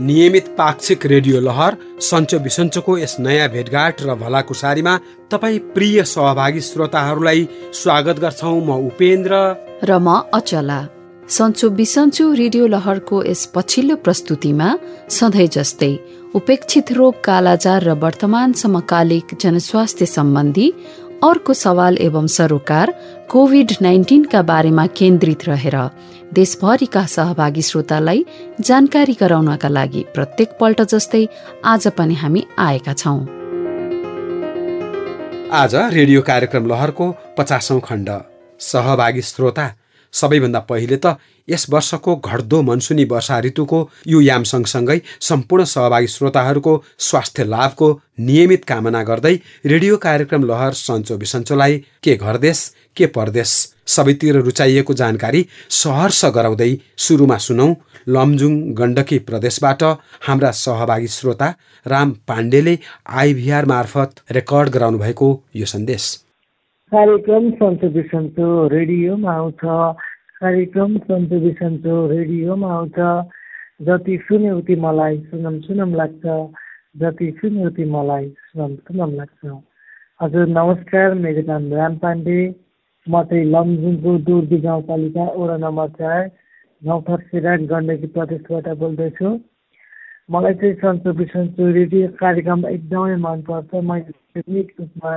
नियमित पाक्षिक रेडियो लहर सन्चो बिसन्चोको यस नयाँ भेटघाट र भलाकुसारीमा तपाईँ प्रिय सहभागी श्रोताहरूलाई स्वागत गर्छौ। म उपेन्द्र। र म अचला। सन्चो बिसन्चो रेडियो लहरको यस पछिल्लो प्रस्तुतिमा सधैँ जस्तै उपेक्षित रोग कालाजार र वर्तमान समकालिक जनस्वास्थ्य सम्बन्धी अर्को सवाल एवं सरोकार कोभिड नाइन्टिनका बारेमा केन्द्रित रहेर देशभरिका सहभागी श्रोतालाई जानकारी गराउनका लागि प्रत्येक पल्ट जस्तै आज पनि हामी आएका छौं। आज रेडियो कार्यक्रम लहरको पचासौं खण्ड। सहभागी श्रोता सबैभन्दा पहिले त यस वर्षको घट्दो मनसुनी वर्षा ऋतुको यो याम सँगसँगै सम्पूर्ण सहभागी श्रोताहरूको स्वास्थ्य लाभको नियमित कामना गर्दै रेडियो कार्यक्रम लहर सन्चो बिसन्चोलाई के घरदेश के परदेश सबैतिर रुचाइएको जानकारी सहर्ष गराउँदै सुरुमा सुनौ। लमजुङ गण्डकी प्रदेशबाट हाम्रा सहभागी श्रोता राम पाण्डेले आइभिआर मार्फत रेकर्ड गराउनु भएको यो सन्देश। कार्यक्रम सन्चो बिसन्चो रेडियोमा आउँछ। कार्यक्रम सन्चो बिसन्चो रेडियोमा आउँछ। जति सुन्यो उति मलाई सुनम सुनम लाग्छ। जति सुन्यो उति मलाई सुनम सुनम लाग्छ। हजुर नमस्कार मेरो नाम राम पाण्डे। म चाहिँ लमजुङको दुर्दी गाउँपालिका वडा नम्बर चार गाउँथर सिराट गण्डकी प्रदेशबाट बोल्दैछु। मलाई चाहिँ सन्चो बिसन्चो रेडियो कार्यक्रम एकदमै मनपर्छ। मैले रूपमा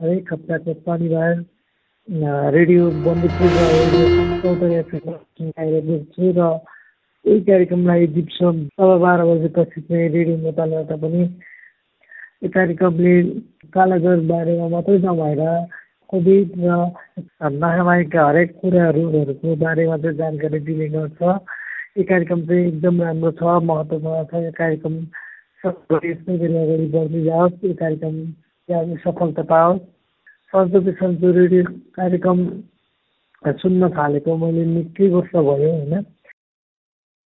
हरेक हप्ताको शनिबार रेडियो बन्दीपुर र रेडियो सुनाएर बुझ्छु र यही कार्यक्रमलाई दिउँसो सवा बाह्र बजेपछि चाहिँ रेडियो नेपालबाट पनि यो कार्यक्रमले कालाजार बारेमा मात्रै नभएर कोभिड र महामारीका हरेक कुराहरूको बारेमा चाहिँ जानकारी दिने गर्छ। यो कार्यक्रम चाहिँ एकदम राम्रो छ महत्त्वपूर्ण छ। यो कार्यक्रम यस्तै गरी अगाडि बढ्दै जाओस्। यो कार्यक्रम सफलता पाओस्। सन्चो सन्चो रेडियो कार्यक्रम सुन्न थालेको मैले निकै वर्ष भयो होइन।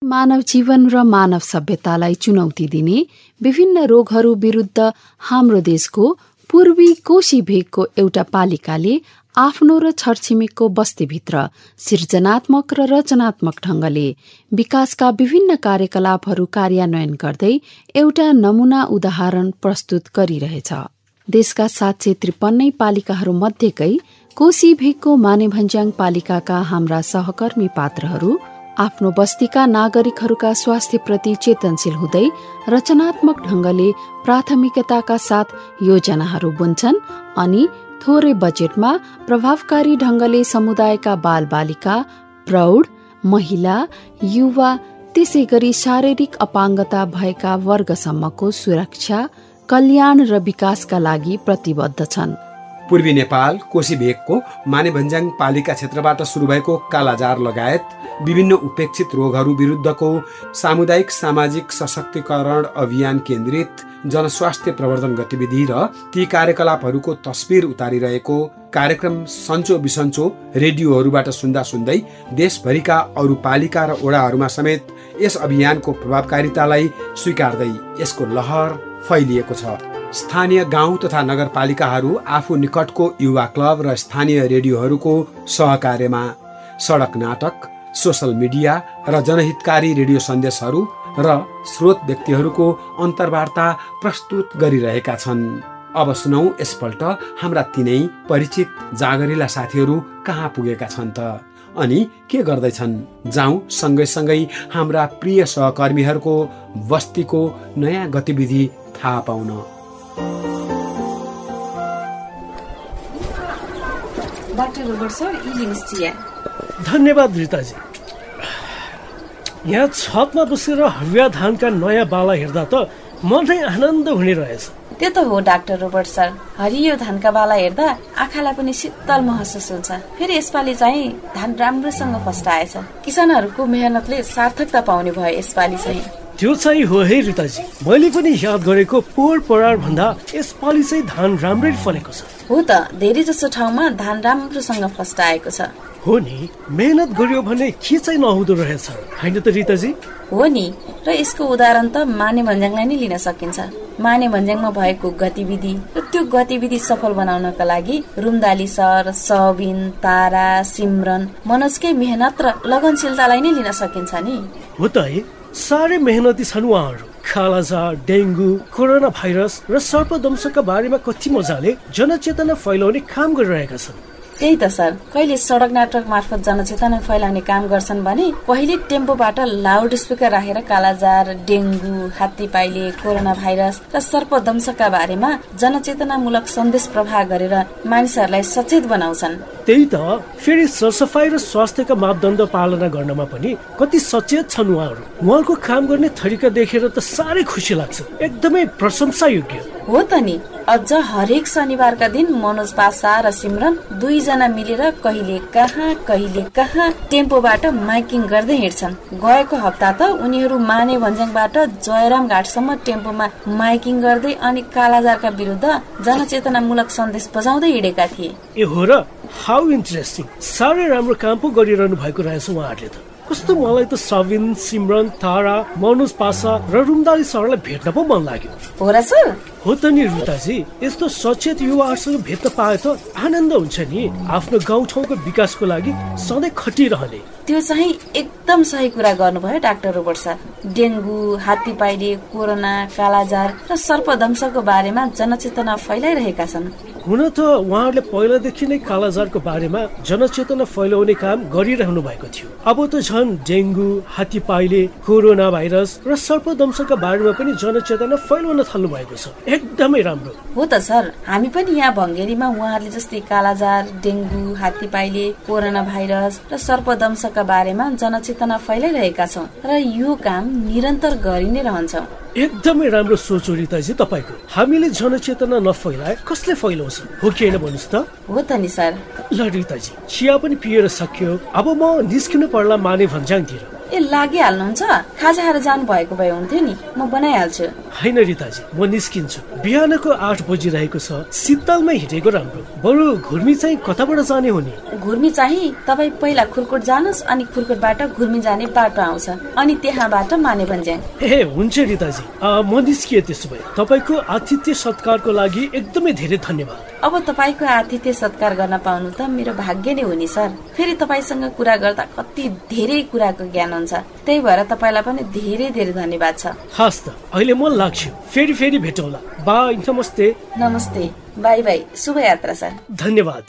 मानव जीवन र मानव सभ्यतालाई चुनौती दिने विभिन्न रोगहरू विरुद्ध हाम्रो देशको पूर्वी कोशी भेगको एउटा पालिकाले आफ्नो र छरछिमेकको बस्तीभित्र सृजनात्मक र रचनात्मक ढङ्गले विकासका विभिन्न कार्यकलापहरू कार्यान्वयन गर्दै एउटा नमुना उदाहरण प्रस्तुत गरिरहेछ। देशका सात सय त्रिपन्नै पालिकाहरू मध्येकै कोशी भेगको मानेभन्ज्याङ पालिकाका हाम्रा सहकर्मी पात्रहरू आफ्नो बस्तीका नागरिकहरूका स्वास्थ्यप्रति चेतनशील हुँदै रचनात्मक ढंगले प्राथमिकताका साथ योजनाहरू बुन्छन् अनि थोरै बजेटमा प्रभावकारी ढंगले समुदायका बालबालिका प्रौढ महिला युवा त्यसै गरी शारीरिक अपाङ्गता भएका वर्गसम्मको सुरक्षा कल्याण र विकासका लागि प्रतिबद्ध छन्। पूर्वी नेपाल कोशी भेगको मानेभन्ज्याङ पालिका क्षेत्रबाट सुरु भएको कालाजार लगायत विभिन्न उपेक्षित रोगहरू विरुद्धको सामुदायिक सामाजिक सशक्तिकरण अभियान केन्द्रित जनस्वास्थ्य प्रवर्धन गतिविधि र ती कार्यकलापहरूको तस्विर उतारिरहेको कार्यक्रम सन्चो बिसन्चो रेडियोहरूबाट सुन्दा सुन्दै देशभरिका अरू पालिका र ओडाहरूमा समेत यस अभियानको प्रभावकारितालाई स्वीकार्दै यसको लहर फैलिएको छ। स्थानीय गाउँ तथा नगरपालिकाहरू आफू निकटको युवा क्लब र स्थानीय रेडियोहरूको सहकार्यमा सडक नाटक सोसल मिडिया र जनहितकारी रेडियो सन्देशहरू र स्रोत व्यक्तिहरूको अन्तर्वार्ता प्रस्तुत गरिरहेका छन्। अब सुनौ यसपल्ट हाम्रा तिनै परिचित जागरिला साथीहरू कहाँ पुगेका छन् त? अनि के गर्दैछन्? जाउँ सँगै हाम्रा प्रिय सहकर्मीहरूको बस्तीको नयाँ गतिविधि थाहा पाउन। धन्यवाद रिताजी। यहाँ छतमा बसेर हरिया धानका नयाँ बाला हेर्दा त मनै आनन्द हुने रहेछ। त्यो त हो डाक्टर रोबर्ट सर हरियो धानका बाला हेर्दा आँखालाई पनि शीतल महसुस हुन्छ। फेरि यसपालि चाहिँ धान राम्रोसँग फस्टाएछ। किसानहरूको मेहनतले सार्थकता पाउने भयो यसपालि चाहिँ। त्यो चाहिँ हो है रिताजी। मैले पनि याद गरेको पोहोर परार भन्दा यसपालि चाहिँ धान राम्रै फलेको छ। हो त धेरै जसो ठाउँमा धान राम्रोसँग फस्टाएको छ। हो नि मेहनत गर्यो भने के चाहिँ नहुँदो रहेछ? होइन त रिताजी? हो नि र यसको उदाहरण त माने भन्ज्याङलाई नै लिन सकिन्छ। माने भन्ज्याङमा भएको गतिविधि र त्यो गतिविधि सफल बनाउनका लागि रुमदाली सर सबिन तारा सिमरन मनोजकै मेहनत र लगनशीलतालाई नै लिन सकिन्छ नि। हो त है। साह्रै मेहनती छन् उहाँहरू। कालाजार डेङ्गु कोरोना भाइरस र सर्पदंशका बारेमा कति मजाले जनचेतना फैलाउने काम गरिरहेका छन्। त्यही त सर। कहिले सडक नाटक मार्फत जनचेतना फैलाउने काम गर्छन् भने कहिले टेम्पोबाट लाउड स्पिकर राखेर कालाजार डेङ्गु हात्ती पाइले कोरोना भाइरस र सर्पदंशका बारेमा जनचेतनामूलक सन्देश प्रवाह गरेर मानिसहरूलाई सचेत बनाउँछन्। त्यही त। फेरि सरसफाइ र स्वास्थ्यका मापदण्ड पालना गर्नमा पनि कति सचेत छन् उहाँहरू। उहाँहरूको काम गर्ने तरिका देखेर त साह्रै खुसी लाग्छ। एकदमै प्रशंसा योग्य हो त नि। अझ हरेक शनिबारका दिन मनोज पासा र सिमरन दुईजना मिलेर कहिले कहाँ कहिले कहाँ टेम्पोबाट माइकिङ गर्दै हिँड्छन्। गएको हप्ता त उनीहरू माने भन्ज्याङबाट जयराम घाटसम्म टेम्पोमा माइकिङ गर्दै अनि कालाजारका विरुद्ध जनचेतनामूलक सन्देश बजाउँदै हिँडेका थिए। ए हो र। हाउ इन्ट्रेस्टिङ साह्रै राम्रो काम पो गरिरहनु भएको रहेछ उहाँहरूले त। कस्तो मलाई त सबिन सिमरन तारा मनोज पासा र रुमदारी सरलाई भेट्न पो मन लाग्यो। हो र सर? हो त नि रुताजी यस्तो सचेत युवाहरूसँग भेट्न पाए त आनन्द हुन्छ नि। आफ्नो गाउँठाउँको विकासको लागि सधैँ खटिरहने। त्यो चाहिँ एकदम सही कुरा गर्नुभयो डाक्टर रोबर्ट सर। डेङ्गु हात्ती पाइले कोरोना कालाजार र सर्पदंशको बारेमा जनचेतना फैलाइरहेका छन्। हुन त उहाँहरूले पहिलादेखि नै कालाजारको बारेमा जनचेतना फैलाउने काम गरिरहनु भएको थियो। अब त झन् डेङ्गु हात्ती पाइले कोरोना भाइरस र सर्पदंशका बारेमा पनि जनचेतना फैलाउन थाल्नु भएको छ। एकदमै राम्रो। हो त सर। हामी पनि यहाँ भङ्गेरीमा उहाँहरूले जस्तै कालाजार डेङ्गु हात्ती पाइले कोरोना भाइरस र सर्पदंशका बारेमा जनचेतना फैलाइरहेका छौँ र यो काम निरन्तर गरि नै रहन्छौँ। एकदमै राम्रो सोच हो रिताजी तपाईँको। हामीले जनचेतना नफैलाए कसले फैलाउँछ? हो कि होइन भन्नुहोस् त। हो त नि सर। ल रिताजी चिया पनि पिएर सकियो। अब म निस्किनु पर्ला माने भन्ज्याङतिर ए लागिहाल्नुहुन्छ? खाजा खाएर जानु भएको भए हुन्थ्यो नि। म बनाइहाल्छु। होइन रिताजी म निस्किन्छु। बिहानको आठ बजिरहेको छ। शीतलमै हिँडेको राम्रो। बरु घुर्मी चाहिँ कताबाट जाने हो नि? घुर्मी चाहिँ तपाईँ पहिला खुरकोट जानुहोस् अनि खुरकोटबाट घुर्मी जाने बाटो आउँछ। अनि त्यहाँबाट माने भन्ज्याङ ए हुन्छ रिताजी। म निस्किएँ त्यसो भए। तपाईँको आतिथ्य सत्कारको लागि एकदमै धेरै धन्यवाद। अब तपाईँको आतिथ्य सत्कार गर्न पाउनु त मेरो भाग्य नै हो नि सर। फेरि तपाईँसँग कुरा गर्दा कति धेरै कुराको ज्ञान हुन्छ। त्यही भएर तपाईँलाई पनि धेरै धेरै धन्यवाद छ। हस् त अहिले म लाग्छु। फेरि फेरि भेटौँला। बाई नमस्ते। नमस्ते। Bye bye. शुभ यात्रा सर। धन्यवाद।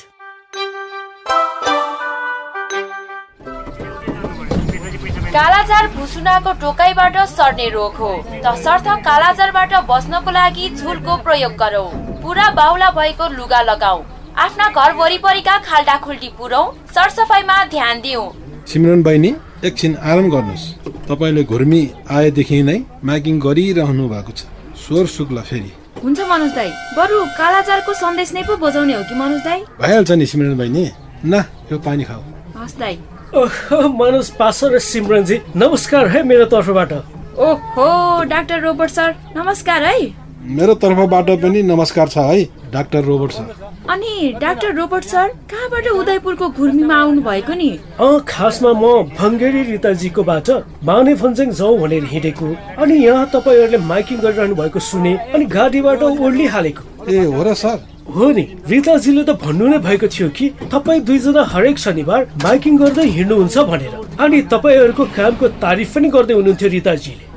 कालाजार भुसुनाको टोकाइबाट सर्ने रोग हो। तसर्थ कालाजारबाट बच्नको लागि झुलको प्रयोग गरौँ। पुरा बाहुला भएको लुगा लगाऊ। आफ्ना घर वरिपरिका खाल्टा खुल्टी पुरौँ सरसफाइमा ध्यान दिउँ सिमरन बहिनी एकछिन आराम गर्नुहोस्। तपाईँले घुर्मी आएदेखि नै माइकिङ गरिरहनु भएको छ। स्वर सुक्ला फेरि। हुन्छ मनोज दाई। बरु कालाजारको सन्देश नै पो बजाउने हो कि मनोज दाई? भइहाल्छ नि सिमरन बहिनी। न यो पानी खाऊ। हस् दाई। ओहो, मनोज पासर र सिमरनजी नमस्कार है मेरो तर्फबाट। ओहो डाक्टर रोबर्ट सर नमस्कार है। मेरो तर्फबाट पनि नमस्कार छ है डाक्टर रोबर्ट सर। अनि डाक्टर रोबर्ट सर कहाँबाट उदयपुरको घुर्मीमा आउनु भएको नि? अँ खासमा म भङ्गेरी रिताजीकोबाट माने फन्जेङ जाउँ भनेर हिँडेको। अनि यहाँ तपाईँहरूले माइकिङ गरिरहनु भएको सुने अनि गाडीबाट ओर्ली हालेको ए हो र सर। हो नि रिताजीले त भन्नु नै भएको थियो कि तपाईँ दुईजना हरेक शनिबार माइकिङ गर्दै हिँड्नुहुन्छ भनेर। अनि तपाईँहरूको कामको तारिफ पनि गर्दै हुनुहुन्थ्यो रिताजीले।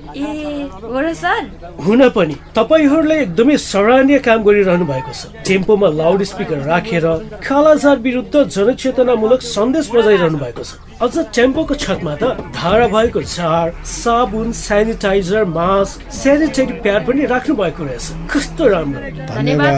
हुन पनि तपाईँहरूले एकदमै सराहनीय काम गरिरहनु भएको छ। टेम्पोमा लाउड स्पिकर राखेर कालाजार विरुद्ध जनचेतनामूलक सन्देश बजाइरहनु भएको छ। अझ टेम्पोको छतमा त धारा भएको झार साबुन सेनिटाइजर मास्क सेनिटरी प्याड पनि राख्नु भएको रहेछ। कस्तो राम्रो। धन्यवाद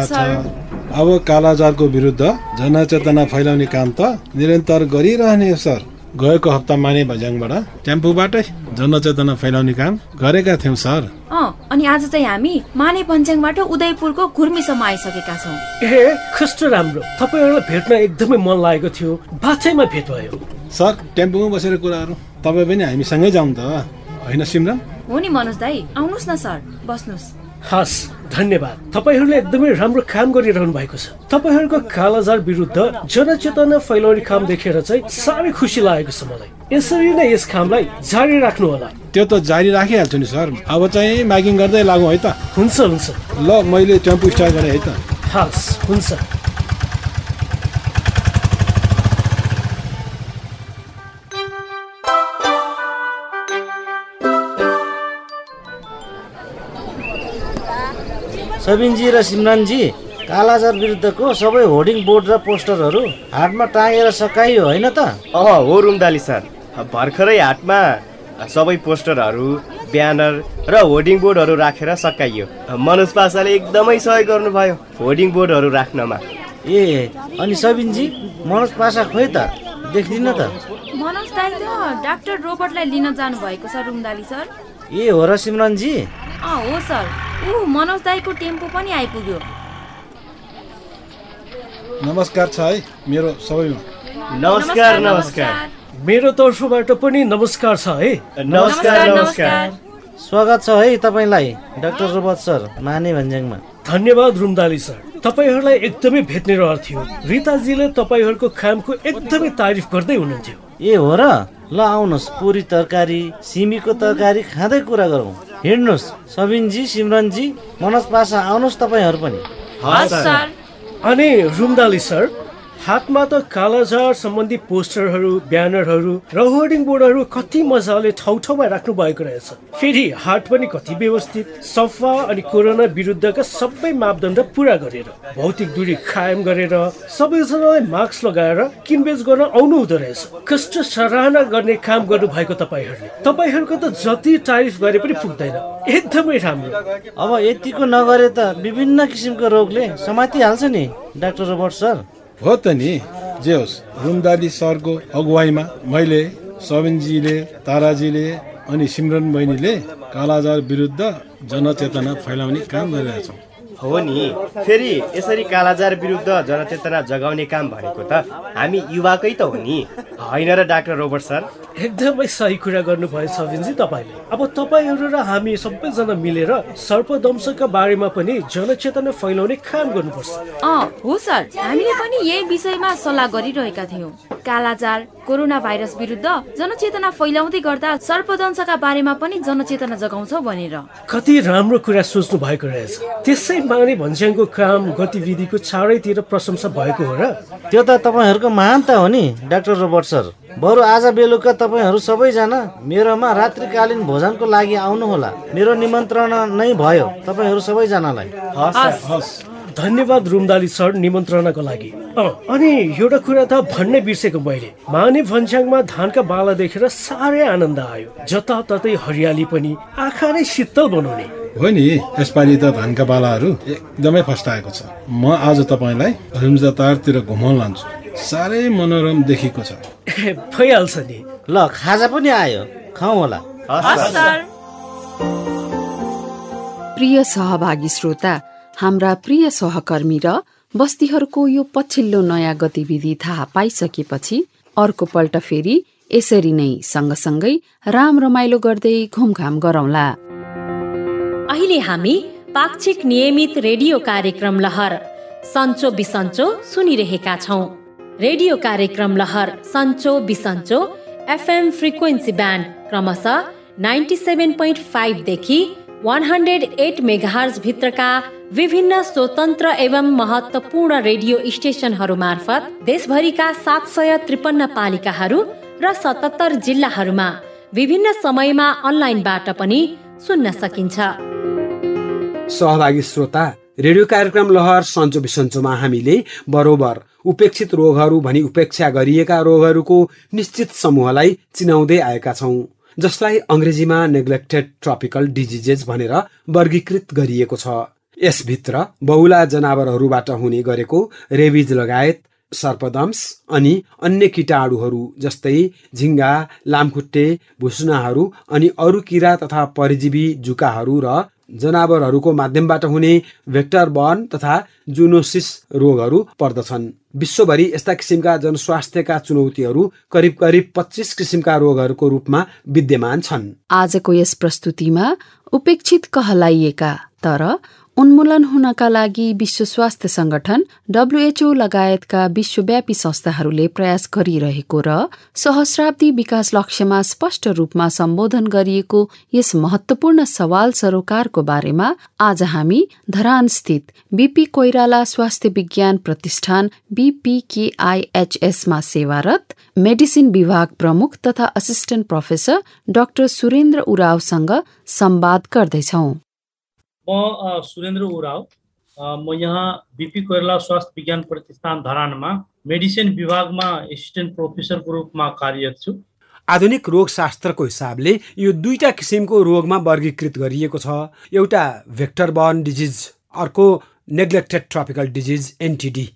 अब कालाजारको विरुद्ध जनचेतना फैलाउने काम त निरन्तर गरिरहने सर। गएको हप्ता माने भज्याङबाट टेम्पोबाटै जनचेतना फैलाउने काम गरेका थियौँ सर। अँ अनि आज चाहिँ हामी माने पञ्चाङबाट उदयपुरको घुर्मीसम्म आइसकेका छौँ। ए कस्तो राम्रो। तपाईँहरूलाई भेट्न एकदमै मन लागेको थियो। बाछैमा भेट भयो। सर टेम्पोमा बसेर कुराहरू। तपाईँ पनि हामीसँगै जाउँ त। होइन सिमरन? हो नि मनोज दाई। आउनुहोस् न सर। बस्नुहोस्। हस् धन्यवाद। तपाईँहरूले एकदमै राम्रो काम गरिरहनु भएको छ। तपाईँहरूको कालाजार विरुद्ध जनचेतना फैलाउने काम देखेर चाहिँ साह्रै खुसी लागेको छ मलाई। यसरी नै यस कामलाई जारी राख्नु होला त्यो त जारी राखिहाल्छु नि सर। अब चाहिँ माइकिङ गर्दै लागौँ है त। हुन्छ हुन्छ। ल मैले टेम्पो स्टार्ट गरेँ है त। हस् हुन्छ। सबिनजी र सिमरनजी कालाजार विरुद्धको सबै होर्डिङ बोर्ड र पोस्टरहरू हाटमा टाँगेर सकाइयो होइन त? अँ हो रुमदाली सर। भर्खरै हाटमा सबै पोस्टरहरू ब्यानर र होर्डिङ बोर्डहरू राखेर सकाइयो। मनोज पासाले एकदमै सहयोग गर्नुभयो होर्डिङ बोर्डहरू राख्नमा। ए अनि सबिनजी मनोज पासा खोइ त? देख्दिन त। मनोज दाई त डाक्टर रोबर्टलाई लिन जानु भएको छ रुमदाली सर। ए हो र सिमरनजी? अँ हो सर। ऊ मनोज दाईको टेम्पो पनि आइपुग्यो। नमस्कार छ है मेरो सबैमा। नमस्कार नमस्कार मेरो तर्फबाट पनि नमस्कार छ है। नमस्कार नमस्कार स्वागत छ है तपाईँलाई डाक्टर रोबर्ट सर माने भन्ज्याङमा। धन्यवाद रुमदाली सर। तपाईँहरूलाई एकदमै भेट्ने रहर थियो। रिताजीले तपाईँहरूको कामको एकदमै तारिफ गर्दै हुनुहुन्थ्यो। ए हो र ल आउनुहोस्। पुरी तरकारी सिमीको तरकारी खाँदै कुरा गरौँ। हिँड्नुहोस्। सबिनजी सिमरनजी मनोज पासा आउनुहोस् तपाईँहरू पनि। हस् सर। अनि रुमदाली सर हातमा त कालाजार सम्बन्धी पोस्टरहरू ब्यानरहरू र होर्डिङ बोर्डहरू कति मजाले ठाउँ ठाउँमा राख्नु भएको रहेछ। फेरि हाट पनि कति व्यवस्थित सफा अनि कोरोना विरुद्धका सबै मापदण्ड पुरा गरेर भौतिक दूरी कायम गरेर सबैजनालाई मास्क लगाएर किनबेच गर्न आउनु हुँदो रहेछ। कस्तो सराहना गर्ने काम गर्नु भएको तपाईँहरूले। तपाईँहरूको त जति तारिफ गरे पनि पुग्दैन। एकदमै राम्रो। अब यतिको नगरे त विभिन्न किसिमको रोगले समातिहाल्छ नि डाक्टर रोबर्ट सर। हो त नि। जे होस् रुमदाली सरको अगुवाईमा मैले सबिनजीले ताराजीले अनि सिमरन बहिनीले कालाजार विरुद्ध जनचेतना फैलाउने काम गरिरहेछौँ। हो नि। फेरि यसरी कालाजार विरुद्ध जनचेतना जगाउने काम भनेको त हामी युवाकै त हो नि। होइन र डाक्टर रोबर्ट सर? एकदमै सही कुरा गर्नुभयो सबिनजी तपाईँले। अब तपाईँहरू र हामी सबैजना मिलेर सर्पदंशका बारेमा पनि जनचेतना फैलाउने काम गर्नुपर्छ। हो सर। हामीले पनि यही विषयमा सल्लाह गरिरहेका थियौँ। कालाजार कोरोना भाइरस विरुद्ध जनचेतना फैलाउँदै गर्दा सर्पदंशका बारेमा पनि जनचेतना जगाउँछौ भनेर। कति राम्रो कुरा सोच्नु भएको रहेछ। त्यसै माने भन्छ्याङको काम गतिविधिको चारैतिर प्रशंसा भएको हो र? त्यो त तपाईँहरूको महानता हो नि डाक्टर रोबर्ट सर। बरु आज बेलुका तपाईँहरू सबैजना मेरोमा रात्रिकालीन भोजनको लागि आउनुहोला। मेरो निमन्त्रणा नै भयो तपाईँहरू सबैजनालाई। धन्यवाद रुमदाली सर निमन्त्रणाको लागि। अँ, अनि एउटा कुरा त भन्नै बिर्सेको मैले। माने भन्स्याङमा धानका बाला देखेर साह्रै आनन्द आयो। जताततै हरियाली पनि आँखा नै शीतल बनाउने। हो नि यसपालि त धानका बालाहरू एकदमै फस्टाएको छ। म आज तपाईँलाई रुम्जातारतिर घुमाउन लान्छु। साह्रै मनोरम देखिएको छ। भइहाल्छ नि। ल खाजा पनि आयो। खाउँ होला। प्रिय सहभागी श्रोता हाम्रा प्रिय सहकर्मी र बस्तीहरूको यो पछिल्लो नयाँ गतिविधि थाहा पाइसकेपछि अर्को पल्ट फेरि यसरी नै सँगसँगै राम रमाइलो गर्दै घुमघाम गरौँला। अहिले हामी पाक्षिक नियमित रेडियो कार्यक्रम लहर सन्चो बिसन्चो सुनिरहेका छौँ। रेडियो कार्यक्रम लहर सन्चो बिसन्चो एफएम फ्रिक्वेन्सी ब्यान्ड क्रमशः नाइन्टी सेभेन पोइन्ट फाइभदेखि वान हन्ड्रेड एट मेगाहर्ज भित्रका विभिन्न स्वतन्त्र एवं महत्वपूर्ण रेडियो स्टेसनहरू मार्फत देशभरिका सात सय त्रिपन्न पालिकाहरू र सतहत्तर जिल्लाहरूमा विभिन्न समयमा अनलाइनबाट पनि सुन्न सकिन्छ सहभागी श्रोता रेडियो कार्यक्रम लहर सन्चो बिसन्चोमा हामीले बरोबर उपेक्षित रोगहरू भनी उपेक्षा गरिएका रोगहरूको निश्चित समूहलाई चिनाउँदै आएका छौँ जसलाई अङ्ग्रेजीमा नेग्लेक्टेड ट्रपिकल डिजिजेस भनेर वर्गीकृत गरिएको छ। यसभित्र बहुला जनावरहरूबाट हुने गरेको रेबिज लगायत सर्पदम्स अनि अन्य किटाणुहरू जस्तै झिङ्गा लामखुट्टे भुसुनाहरू अनि अरू किरा तथा परजीवी जुकाहरू र जनावरहरूको माध्यमबाट हुने भेक्टर बर्न तथा जुनोसिस रोगहरू पर्दछन्। विश्वभरि यस्ता किसिमका जनस्वास्थ्यका चुनौतीहरू करिब करिब पच्चिस किसिमका रोगहरूको रूपमा विद्यमान छन्। आजको यस प्रस्तुतिमा उपेक्षित कहलाइएका तर उन्मूलन हुनका लागि विश्व स्वास्थ्य संगठन डब्लुएचओ लगायतका विश्वव्यापी संस्थाहरूले प्रयास गरिरहेको र सहस्राब्दी विकास लक्ष्यमा स्पष्ट रूपमा सम्बोधन गरिएको यस महत्वपूर्ण सवाल सरोकारको बारेमा आज हामी धरान स्थित बीपी कोइराला स्वास्थ्य विज्ञान प्रतिष्ठान बीपीकेआईएचएसमा सेवारत मेडिसिन विभाग प्रमुख तथा असिस्टेन्ट प्रोफेसर डाक्टर सुरेन्द्र उरावसँग संवाद गर्दैछौं। म सुरेन्द्र उराव म यहाँ बिपी कोइराला स्वास्थ्य विज्ञान प्रतिष्ठान धरानमा मेडिसिन विभागमा एसिस्टेन्ट प्रोफेसरको रूपमा कार्यरत छु। आधुनिक रोगशास्त्रको हिसाबले यो दुईटा किसिमको रोगमा वर्गीकृत गरिएको छ। एउटा भेक्टर बर्न डिजिज अर्को neglected tropical disease NTD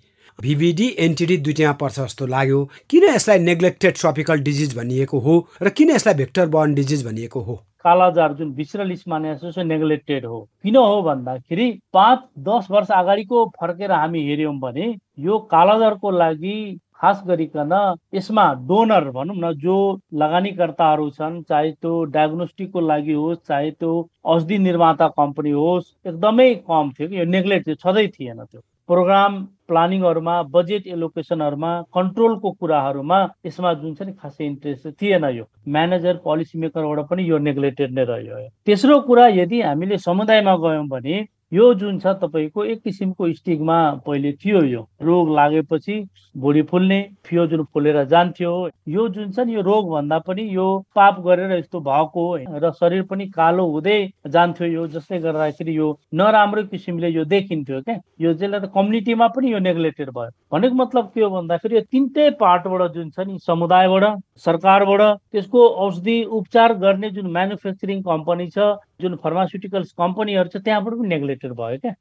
VBD NTD दुइटैमा पर्छ जस्तो लाग्यो। किन यसलाई नेग्लेक्टेड ट्रपिकल डिजिज भनिएको हो र किन यसलाई भेक्टर बर्न डिजिज भनिएको हो? कालाजार जुन लिस्टमा चाहिँ नेग्लेक्टेड हो। किन हो भन्दाखेरि पाँच दस वर्ष अगाडिको फर्केर हामी हेऱ्यौँ भने यो कालाजारको लागि खास गरिकन यसमा डोनर भनौँ न जो लगानीकर्ताहरू छन् चाहे त्यो डायग्नोस्टिकको लागि होस् चाहे त्यो औषधि निर्माता कम्पनी होस् एकदमै कम थियो कि यो नेग्लेक्ट थियो छँदै थिएन त्यो। प्रोग्राम प्लानिङहरूमा बजेट एलोकेसनहरूमा कन्ट्रोलको कुराहरूमा यसमा जुन छ नि खासै इन्ट्रेस्ट थिएन यो। म्यानेजर पोलिसी मेकरबाट पनि यो नेग्लेक्टेड नै रह्यो तेस्रो कुरा यदि हामीले समुदायमा गयौँ भने यो जुन छ तपाईँको एक किसिमको स्टिकमा पहिले थियो यो। रोग लागेपछि भुँडी फुल्ने फियो जुन फुलेर जान्थ्यो यो जुन छ नि यो रोग भन्दा पनि यो पाप गरेर यस्तो भएको र शरीर पनि कालो हुँदै जान्थ्यो यो जसले गर्दाखेरि यो नराम्रो किसिमले यो देखिन्थ्यो क्या। यो जसले त कम्युनिटीमा पनि यो नेग्लेक्टेड भयो। भनेको मतलब के हो भन्दाखेरि यो तिनटै पार्टबाट जुन छ नि समुदायबाट सरकारबाट त्यसको औषधि उपचार गर्ने जुन म्यानुफ्याक्चरिङ कम्पनी छ जुन फार्मास्युटिकल्स कम्पनीहरू छ त्यहाँबाट पनि नेग्लेक्टेड भयो क्या।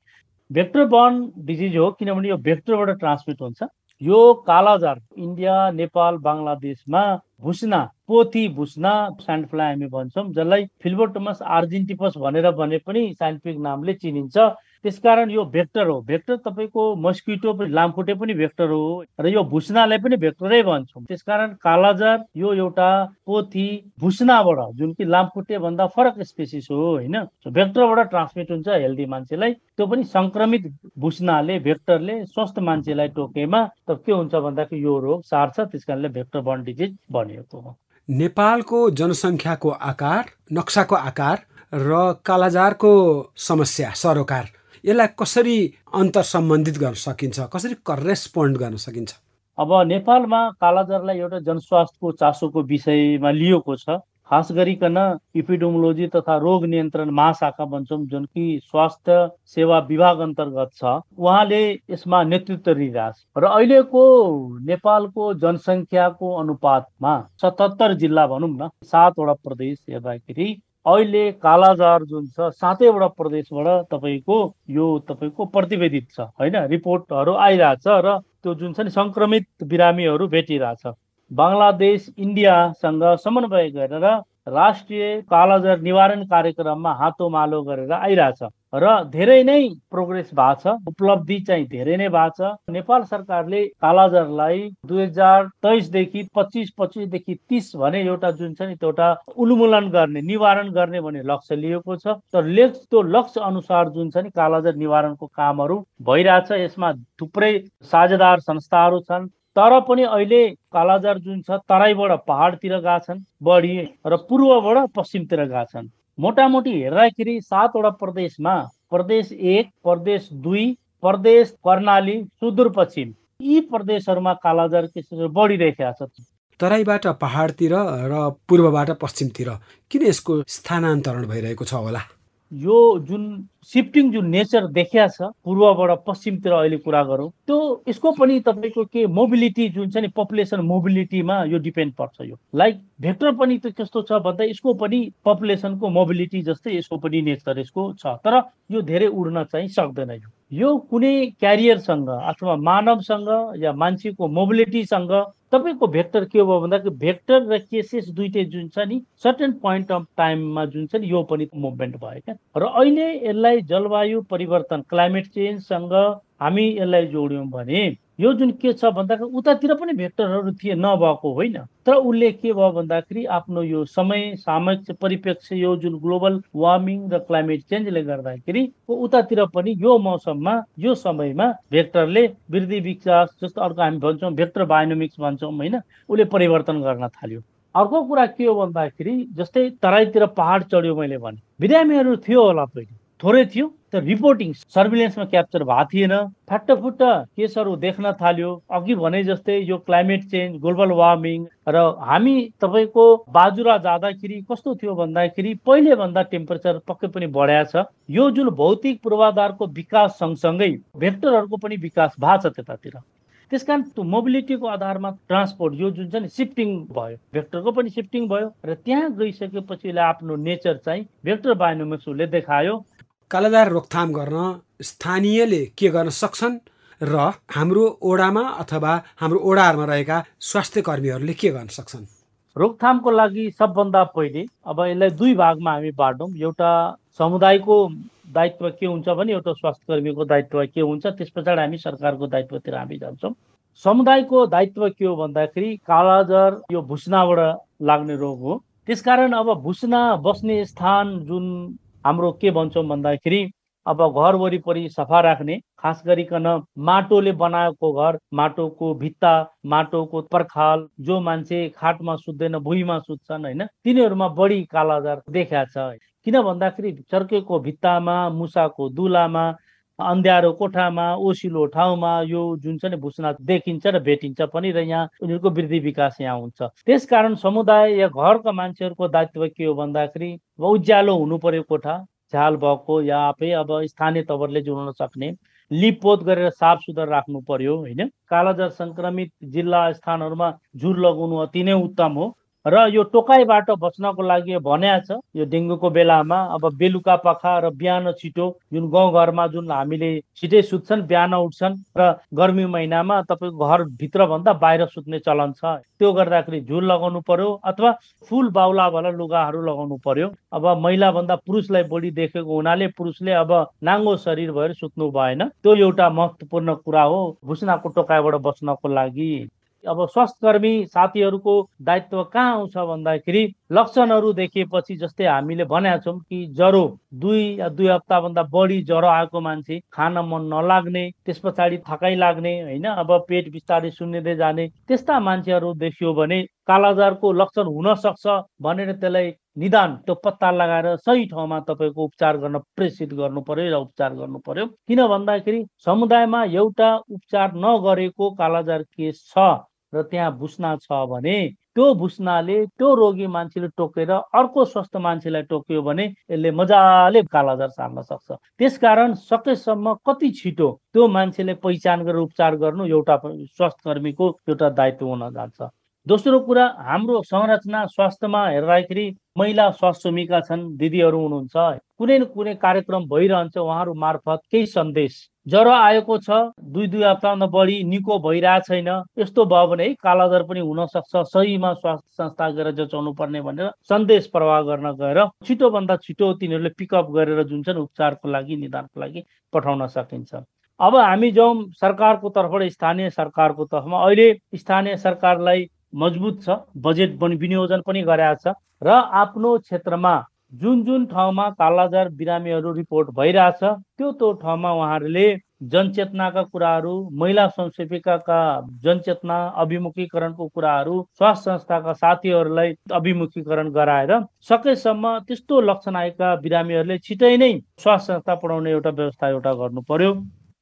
भेक्टर बर्न डिजिज हो किनभने यो भेक्टरबाट ट्रान्समिट हुन्छ। यो कालाजार इन्डिया नेपाल बङ्गलादेशमा भुस्ना पोथी भुस्ना स्यान्डफ्लाई हामी भन्छौँ जसलाई फिल्बोटोमस आर्जेन्टिपस भनेर भने पनि साइन्टिफिक नामले चिनिन्छ। त्यसकारण यो भेक्टर हो। भेक्टर तपाईँको मस्किटो पनि लामखुट्टे पनि भेक्टर हो र यो भुस्नालाई पनि भेक्टरै भन्छौँ। त्यसकारण कालाजार यो एउटा पोथी भुस्नाबाट जुन कि लामखुट्टे भन्दा फरक स्पेसिस हो होइन? भेक्टरबाट ट्रान्समिट हुन्छ हेल्दी मान्छेलाई। त्यो पनि सङ्क्रमित भुस्नाले भेक्टरले स्वस्थ मान्छेलाई टोकेमा। त के हुन्छ भन्दाखेरि यो रोग सार्छ त्यस कारणले भेक्टर बर्न डिजिज बनिएको हो। नेपालको जनसङ्ख्याको आकार नक्साको आकार र कालाजारको समस्या सरोकार। यसलाई कसरी अन्तर सम्बन्धित गर्न सकिन्छ? कसरी करेस्पोन्ड गर्न सकिन्छ? अब नेपालमा कालाजारलाई एउटा जनस्वास्थ्यको चासोको विषयमा लिएको छ। खास गरिकन इपिडोमोलोजी तथा रोग नियन्त्रण महाशाखा भन्छौँ जुन कि स्वास्थ्य सेवा विभाग अन्तर्गत छ। उहाँले यसमा नेतृत्व लिइरहेछ र अहिलेको नेपालको जनसङ्ख्याको अनुपातमा सतहत्तर जिल्ला भनौँ न सातवटा प्रदेश हेर्दाखेरि अहिले कालाजार जुन छ सातैवटा प्रदेशबाट तपाईँको यो तपाईँको प्रतिवेदित छ होइन? रिपोर्टहरू आइरहेछ र त्यो जुन छ नि सङ्क्रमित बिरामीहरू भेटिरहेछ। बङ्गलादेश इन्डियासँग समन्वय गरेर राष्ट्रिय कालाजार निवारण कार्यक्रममा हातोमालो गरेर आइरहेछ। र धेरै नै प्रोग्रेस भएको छ उपलब्धि चाहिँ धेरै नै भएको छ। नेपाल सरकारले कालाजारलाई दुई हजार तेइसदेखि पच्चिस पच्चिसदेखि तिस भने एउटा जुन छ नि एउटा उन्मूलन गर्ने निवारण गर्ने भन्ने लक्ष्य लिएको छ। तर त्यो लक्ष्य अनुसार जुन छ नि कालाजार निवारणको कामहरू भइरहेछ यसमा थुप्रै साझेदार संस्थाहरू छन्। तर पनि अहिले कालाजार जुन छ तराईबाट पहाडतिर गएका छन् बढी र पूर्वबाट पश्चिमतिर गएका छन्। मोटामोटी हेर्दाखेरि सातवटा प्रदेशमा प्रदेश एक प्रदेश दुई प्रदेश कर्णाली सुदूरपश्चिम यी प्रदेशहरूमा कालाजार केसेसहरू बढिरहेका छ। तराईबाट पहाडतिर र पूर्वबाट पश्चिमतिर किन यसको स्थानान्तरण भइरहेको छ होला? यो जुन सिफ्टिङ जुन नेचर देखिया छ पूर्वबाट पश्चिमतिर अहिले कुरा गरौँ त्यो यसको पनि तपाईँको के मोबिलिटी जुन छ नि पपुलेसन मोबिलिटीमा यो डिपेन्ड पर्छ यो। लाइक भेक्टर पनि त कस्तो छ भन्दा यसको पनि पपुलेसनको मोबिलिटी जस्तै यसको पनि नेचर यसको छ। तर यो धेरै उड्न चाहिँ सक्दैन यो। यो कुनै क्यारियरसँग अथवा मानवसँग या मान्छेको मोबिलिटीसँग तपाईँको भेक्टर के हो भन्दाखेरि भेक्टर र केसेस दुइटै जुन छ नि सर्टेन पोइन्ट अफ टाइममा जुन छ नि यो पनि मुभमेन्ट भयो क्या। र अहिले यसलाई जलवायु परिवर्तन क्लाइमेट चेन्जसँग हामी यसलाई जोड्यौँ भने यो जुन के छ भन्दाखेरि उतातिर पनि भेक्टरहरू थिए नभएको होइन। तर उसले के भयो भन्दाखेरि आफ्नो यो समय सामयिक परिप्रेक्ष्य यो जुन ग्लोबल वार्मिङ र क्लाइमेट चेन्जले गर्दाखेरि उतातिर पनि यो मौसममा यो समयमा भेक्टरले वृद्धि विकास जस्तो अर्को हामी भन्छौँ भेक्टर बायोनोमिक्स भन्छौँ होइन उसले परिवर्तन गर्न थाल्यो। अर्को कुरा के हो भन्दाखेरि जस्तै तराईतिर पहाड चढ्यो मैले भने बिरामीहरू थियो होला पहिले थोरै थियो। त रिपोर्टिङ सर्भिलेन्समा क्याप्चर भएको थिएन। फाटफुट्ट केसहरू देख्न थाल्यो। अघि भने जस्तै यो क्लाइमेट चेन्ज ग्लोबल वार्मिङ र हामी तपाईँको बाजुरा जाँदाखेरि कस्तो थियो भन्दाखेरि पहिले भन्दा टेम्परेचर पक्कै पनि बढाएको छ। यो जुन भौतिक पूर्वाधारको विकास सँगसँगै भेक्टरहरूको पनि विकास भएको छ त्यतातिर। त्यस कारण त्यो मोबिलिटीको आधारमा ट्रान्सपोर्ट यो जुन छ नि सिफ्टिङ भयो भेक्टरको पनि सिफ्टिङ भयो र त्यहाँ गइसकेपछि उसले आफ्नो नेचर चाहिँ भेक्टर बायोनोमिक्स उसले देखायो। कालाजार रोकथाम गर्न स्थानीयले के गर्न सक्छन् र हाम्रो ओडामा अथवा हाम्रो ओडाहरूमा रहेका स्वास्थ्य कर्मीहरूले के गर्न सक्छन्? रोकथामको लागि सबभन्दा पहिले अब यसलाई दुई भागमा हामी बाँडौँ एउटा समुदायको दायित्व के हुन्छ भने एउटा स्वास्थ्य कर्मीको दायित्व के हुन्छ त्यस पछाडि हामी सरकारको दायित्वतिर हामी जान्छौँ। समुदायको दायित्व के हो भन्दाखेरि कालाजार यो भुसनाबाट लाग्ने रोग हो। त्यसकारण अब भुसना बस्ने स्थान जुन हाम्रो के भन्छौँ भन्दाखेरि अब घर वरिपरि सफा राख्ने खास गरिकन माटोले बनाएको घर माटोको भित्ता माटोको पर्खाल जो मान्छे खाटमा सुत्दैन भुइँमा सुत्छन् होइन? तिनीहरूमा बढी कालाजार देखा छ। किन भन्दाखेरि चर्केको भित्तामा मुसाको दुलामा अन्ध्यारो कोठामा ओसिलो ठाउँमा यो जुन छ नि भुसना देखिन्छ र भेटिन्छ पनि र यहाँ उनीहरूको वृद्धि विकास यहाँ हुन्छ। त्यस कारण समुदाय या घरका मान्छेहरूको दायित्व के हो भन्दाखेरि उज्यालो हुनु पर्यो कोठा झ्याल भएको या आफै अब स्थानीय तवरले जोड्न सक्ने लिपपोत गरेर साफ सुधार राख्नु पर्यो होइन? कालाजार सङ्क्रमित जिल्ला स्थानहरूमा झुर लगाउनु अति नै उत्तम हो। र यो टोकाइबाट बच्नको लागि भनेको छ यो डेङ्गुको बेलामा अब बेलुका पखा र बिहान छिटो जुन गाउँघरमा जुन हामीले छिटै सुत्छन् बिहान उठ्छन् र गर्मी महिनामा तपाईँको घरभित्र भन्दा बाहिर सुत्ने चलन छ त्यो गर्दाखेरि झुल लगाउनु पर्यो अथवा फुल बाहुला वाला लुगाहरू लगाउनु पर्यो। अब महिला भन्दा पुरुषलाई बढी देखेको हुनाले पुरुषले अब नाङ्गो शरीर भएर सुत्नु भएन। त्यो एउटा महत्त्वपूर्ण कुरा हो भुसनाको टोकाइबाट बच्नको लागि। अब स्वास्थ्यकर्मी साथीहरूको दायित्व कहाँ आउँछ भन्दाखेरि लक्षणहरू देखिएपछि जस्तै हामीले भनेका छौँ कि ज्वरो दुई या दुई हप्ताभन्दा बढी ज्वरो आएको मान्छे खान मन नलाग्ने त्यस पछाडि थकाइ लाग्ने होइन? अब पेट बिस्तारै सुन्निँदै जाने त्यस्ता मान्छेहरू देखियो भने कालाजारको लक्षण हुन सक्छ भनेर त्यसलाई निदान त्यो पत्ता लगाएर सही ठाउँमा तपाईँको उपचार गर्न प्रेषित गर्नु पर्यो र उपचार गर्नु पर्यो किन भन्दाखेरि समुदायमा एउटा उपचार नगरेको कालाजार केस छ। र त्यहाँ बुस्ना छ भने त्यो बुस्नाले त्यो रोगी मान्छेले टोकेर अर्को स्वस्थ मान्छेलाई टोक्यो भने यसले मजाले कालाजार सार्न सक्छ। त्यसकारण सकेसम्म कति छिटो त्यो मान्छेले पहिचान गरेर उपचार गर्नु एउटा स्वास्थ्य कर्मीको एउटा दायित्व हुन जान्छ। दोस्रो कुरा हाम्रो संरचना स्वास्थ्यमा हेर्दाखेरि महिला स्वास्थ्यमिका छन् दिदीहरू हुनुहुन्छ। कुनै न कुनै कार्यक्रम भइरहन्छ उहाँहरू मार्फत केही सन्देश। ज्वरो आएको छ दुई दुई हप्ताभन्दा बढी निको भइरहेको छैन। यस्तो भयो भने है कालाजार पनि हुनसक्छ सहीमा स्वास्थ्य संस्था गएर जचाउनु पर्ने भनेर सन्देश प्रवाह गर्न गएर छिटोभन्दा छिटो तिनीहरूले पिकअप गरेर जुन चाहिँ उपचारको लागि निदानको लागि पठाउन सकिन्छ। अब हामी जाउँ सरकारको तर्फबाट स्थानीय सरकारको तर्फमा। अहिले स्थानीय सरकारलाई मजबुत छ बजेट विनियोजन पनि गरेका छ र आफ्नो क्षेत्रमा जुन जुन ठाउँमा कालाजार बिरामीहरू रिपोर्ट भइरहेछ त्यो त्यो ठाउँमा उहाँहरूले जनचेतनाका कुराहरू महिला संसेविकाका जनचेतना अभिमुखीकरणको कुराहरू स्वास्थ्य संस्थाका साथीहरूलाई अभिमुखीकरण गराएर सकेसम्म त्यस्तो लक्षण आएका बिरामीहरूले छिटै नै स्वास्थ्य संस्था पढाउने एउटा व्यवस्था एउटा गर्नु पर्यो।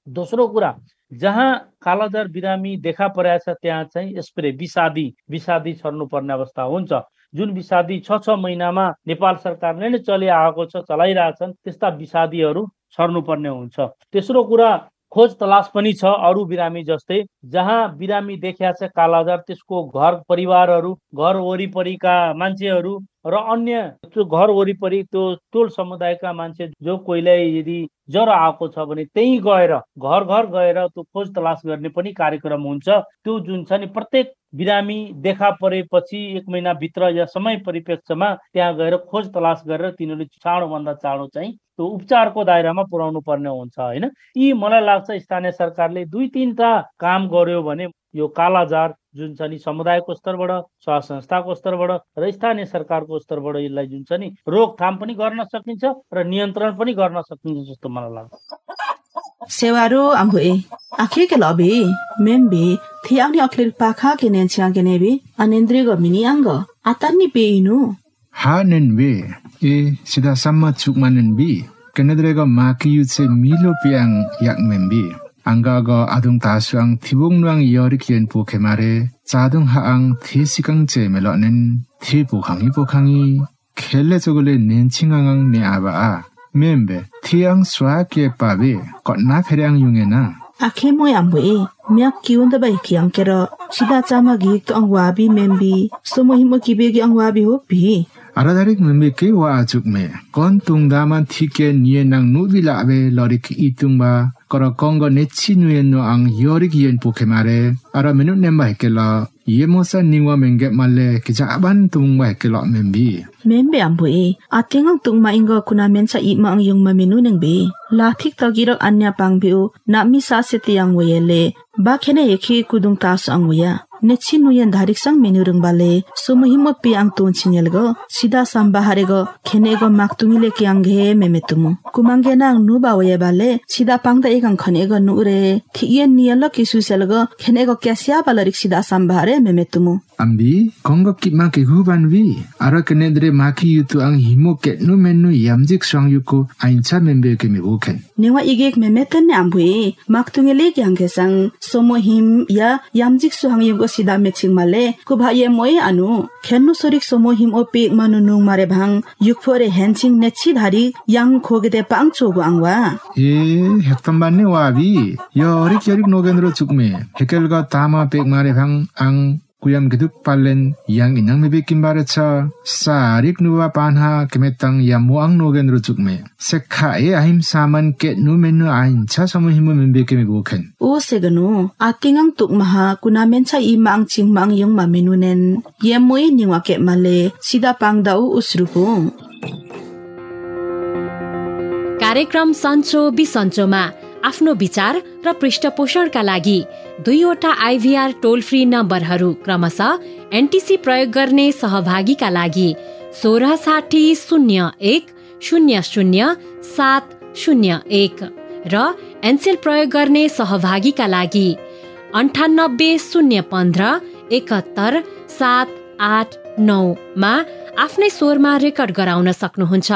दोस्रो कुरा जहाँ कालाजार बिरामी देखा परेको छ त्यहाँ चाहिँ स्प्रे विषादी विषादी छर्नुपर्ने अवस्था हुन्छ। जुन विषादी छ छ महिनामा नेपाल सरकारले नै चलिआएको छ चलाइरहेछन् त्यस्ता विषादीहरू छर्नुपर्ने हुन्छ। तेस्रो कुरा खोज तलास पनि छ अरू बिरामी जस्तै। जहाँ बिरामी देखिया छ कालाजार त्यसको घर परिवारहरू घर वरिपरिका मान्छेहरू र अन्य त्यो घर वरिपरि त्यो टोल समुदायका मान्छे जो कोहीलाई यदि ज्वरो आएको छ भने त्यहीँ गएर घर घर गएर त्यो खोज तलास गर्ने पनि कार्यक्रम हुन्छ। त्यो जुन छ नि प्रत्येक बिरामी देखा परेपछि एक महिनाभित्र या समय परिप्रेक्षमा त्यहाँ गएर खोज तलास गरेर तिनीहरूले चाँडोभन्दा चाँडो चाहिँ त्यो उपचारको दायरामा पुर्याउनु पर्ने हुन्छ होइन? यी मलाई लाग्छ स्थानीय सरकारले दुई तिनवटा काम गर्यो भने यो कालाजार जुन छ नि समुदायको स्तरबाट स्वास्थ्य संस्थाको स्तरबाट र स्थानीय सरकारको स्तरबाट यसलाई जुन छ नि रोकथाम पनि गर्न सकिन्छ र नियन्त्रण पनि गर्न सकिन्छ जस्तो मलाई लाग्छ। सेवारो आम्भुए आखे के लबे? मेम्बे थियाउने अखिर पाखा के नेन्स्या के नेबे अनेन्द्रिय मिनी अंग आतानी पेइनु हा नेनबे ए सिधा सम्म चुकमा नेनबी केनेद्रेगा माकी युचे मिलो पियाङ याक मेम्बी anggago adung tasuang thibung nuang yori kien pu khemare chadung ha ang thi sikang che melo nen thi pu khangi pu khangi khelle chogole nen chingang ne aba a membe thi ang swa ke pa be ko na kherang yunge na akhe mo ya mo e myak kiun da bai khiang kero sida chama gi to angwa bi membi so mo hi mo ki be gi angwa bi ho bi aradarik mami ke wa ajuk me kon tung daman thike nie nang nu bila abe lorik itung ba korakong go ne chinwe no ang yorik yen pokemare ara menu ne mai ke la yemosa ningwa menge male ke ja aban tung wa ke la membi membe ambu e atengang tung ma ingo kuna mensa i ma ang yung mamenu nang be la thik ta giro anya pang biu na mi sa se tiang we le ba khene yekhi kudung ta sang we ya nechi nuyen dharik sang menu rung bale sumo himo pi ang ton chinyel go sida samba hare go khene go mak tungile ki ang ge meme tumu kumange nang nu ba waye bale sida pangda egang khane go nu re thiyen niel ki su sel go khene go kyasya balarik sida samba hare meme tumu ambi kongo ki ma ke huban vi ara kene dre ma ki yutu ang himo ke nu menu yamjik swang yuko aincha membe ke me boken newa igek meme ten ne ambui mak tungile ki ang ge sang him ya yamjik swang yugo सिधा मेचिङ माले कुभाये मोय अनु खेन्नु सोरिक सोमो हिम ओ pick Manu नुङ मारे भाङ युखोरे हेन्सिङ नेछि धारी याङ खोगे पाङ चोगु आङवा ए हेक्तम बान्ने वाबी यो रिक यरिक नोगेन्द्र चुकमे हेकेलगा तामा pick मारे भाङ आङ kuyam geduk palen yang inang mebe kimbare cha sarik nuwa panha kemetang ya muang nogen rujuk me sekha e ahim saman ke nu menu ain cha samu himu membe ke me boken o seganu atingang tuk maha kuna men cha i mang ching mang yung ma menu nen ye moi niwa ke male sida pang dau usrupu कार्यक्रम सन्चो बिसन्चोमा आफ्नो विचार र पृष्ठपोषणका लागि दुईवटा IVR टोल free नम्बरहरू क्रमशः NTC प्रयोग गर्ने सहभागीका लागि सोह्र साठी शून्य एक शून्य शून्य सात शून्य एक र एनसेल प्रयोग गर्ने सहभागीका लागि अन्ठानब्बे शून्य पन्ध्र एकहत्तर सात आठ नौमा आफ्नै स्वरमा रेकर्ड गराउन सक्नुहुन्छ।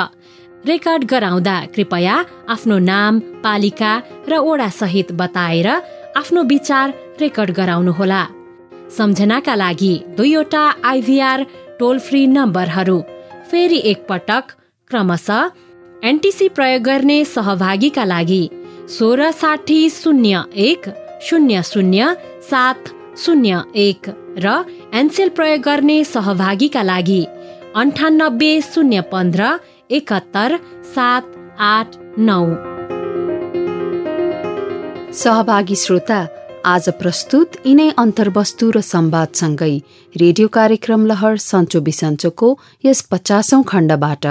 रेकर्ड गराउँदा कृपया आफ्नो नाम पालिका र ओडा सहित बताएर आफ्नो विचार रेकर्ड गराउनुहोला। सम्झनाका लागि दुईवटा आइभीआर टोल फ्री नम्बरहरू फेरि एकपटक क्रमशः एनटिसी प्रयोग गर्ने सहभागीका लागि सोह्र साठी शून्य एक शून्य शून्य सात शून्य एक र एनसेल प्रयोग गर्ने सहभागीका लागि अन्ठानब्बे शून्य पन्ध्र एकहत्तर सात आठ नौ। सहभागी श्रोता आज प्रस्तुत यिनै अन्तर्वस्तु र संवादसँगै रेडियो कार्यक्रम लहर सन्चो बिसन्चोको यस पचासौं खण्डबाट।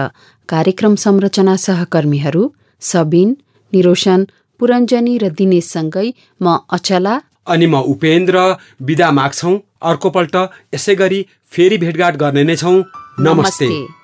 कार्यक्रम संरचना सहकर्मीहरू सबिन निरोशन पुरञ्जनी र दिनेशसँगै म अचला। अनि म उपेन्द्र विदा माग्छौ। अर्कोपल्ट यसै गरी फेरि भेटघाट गर्ने नै छौ। नमस्ते, नमस्ते।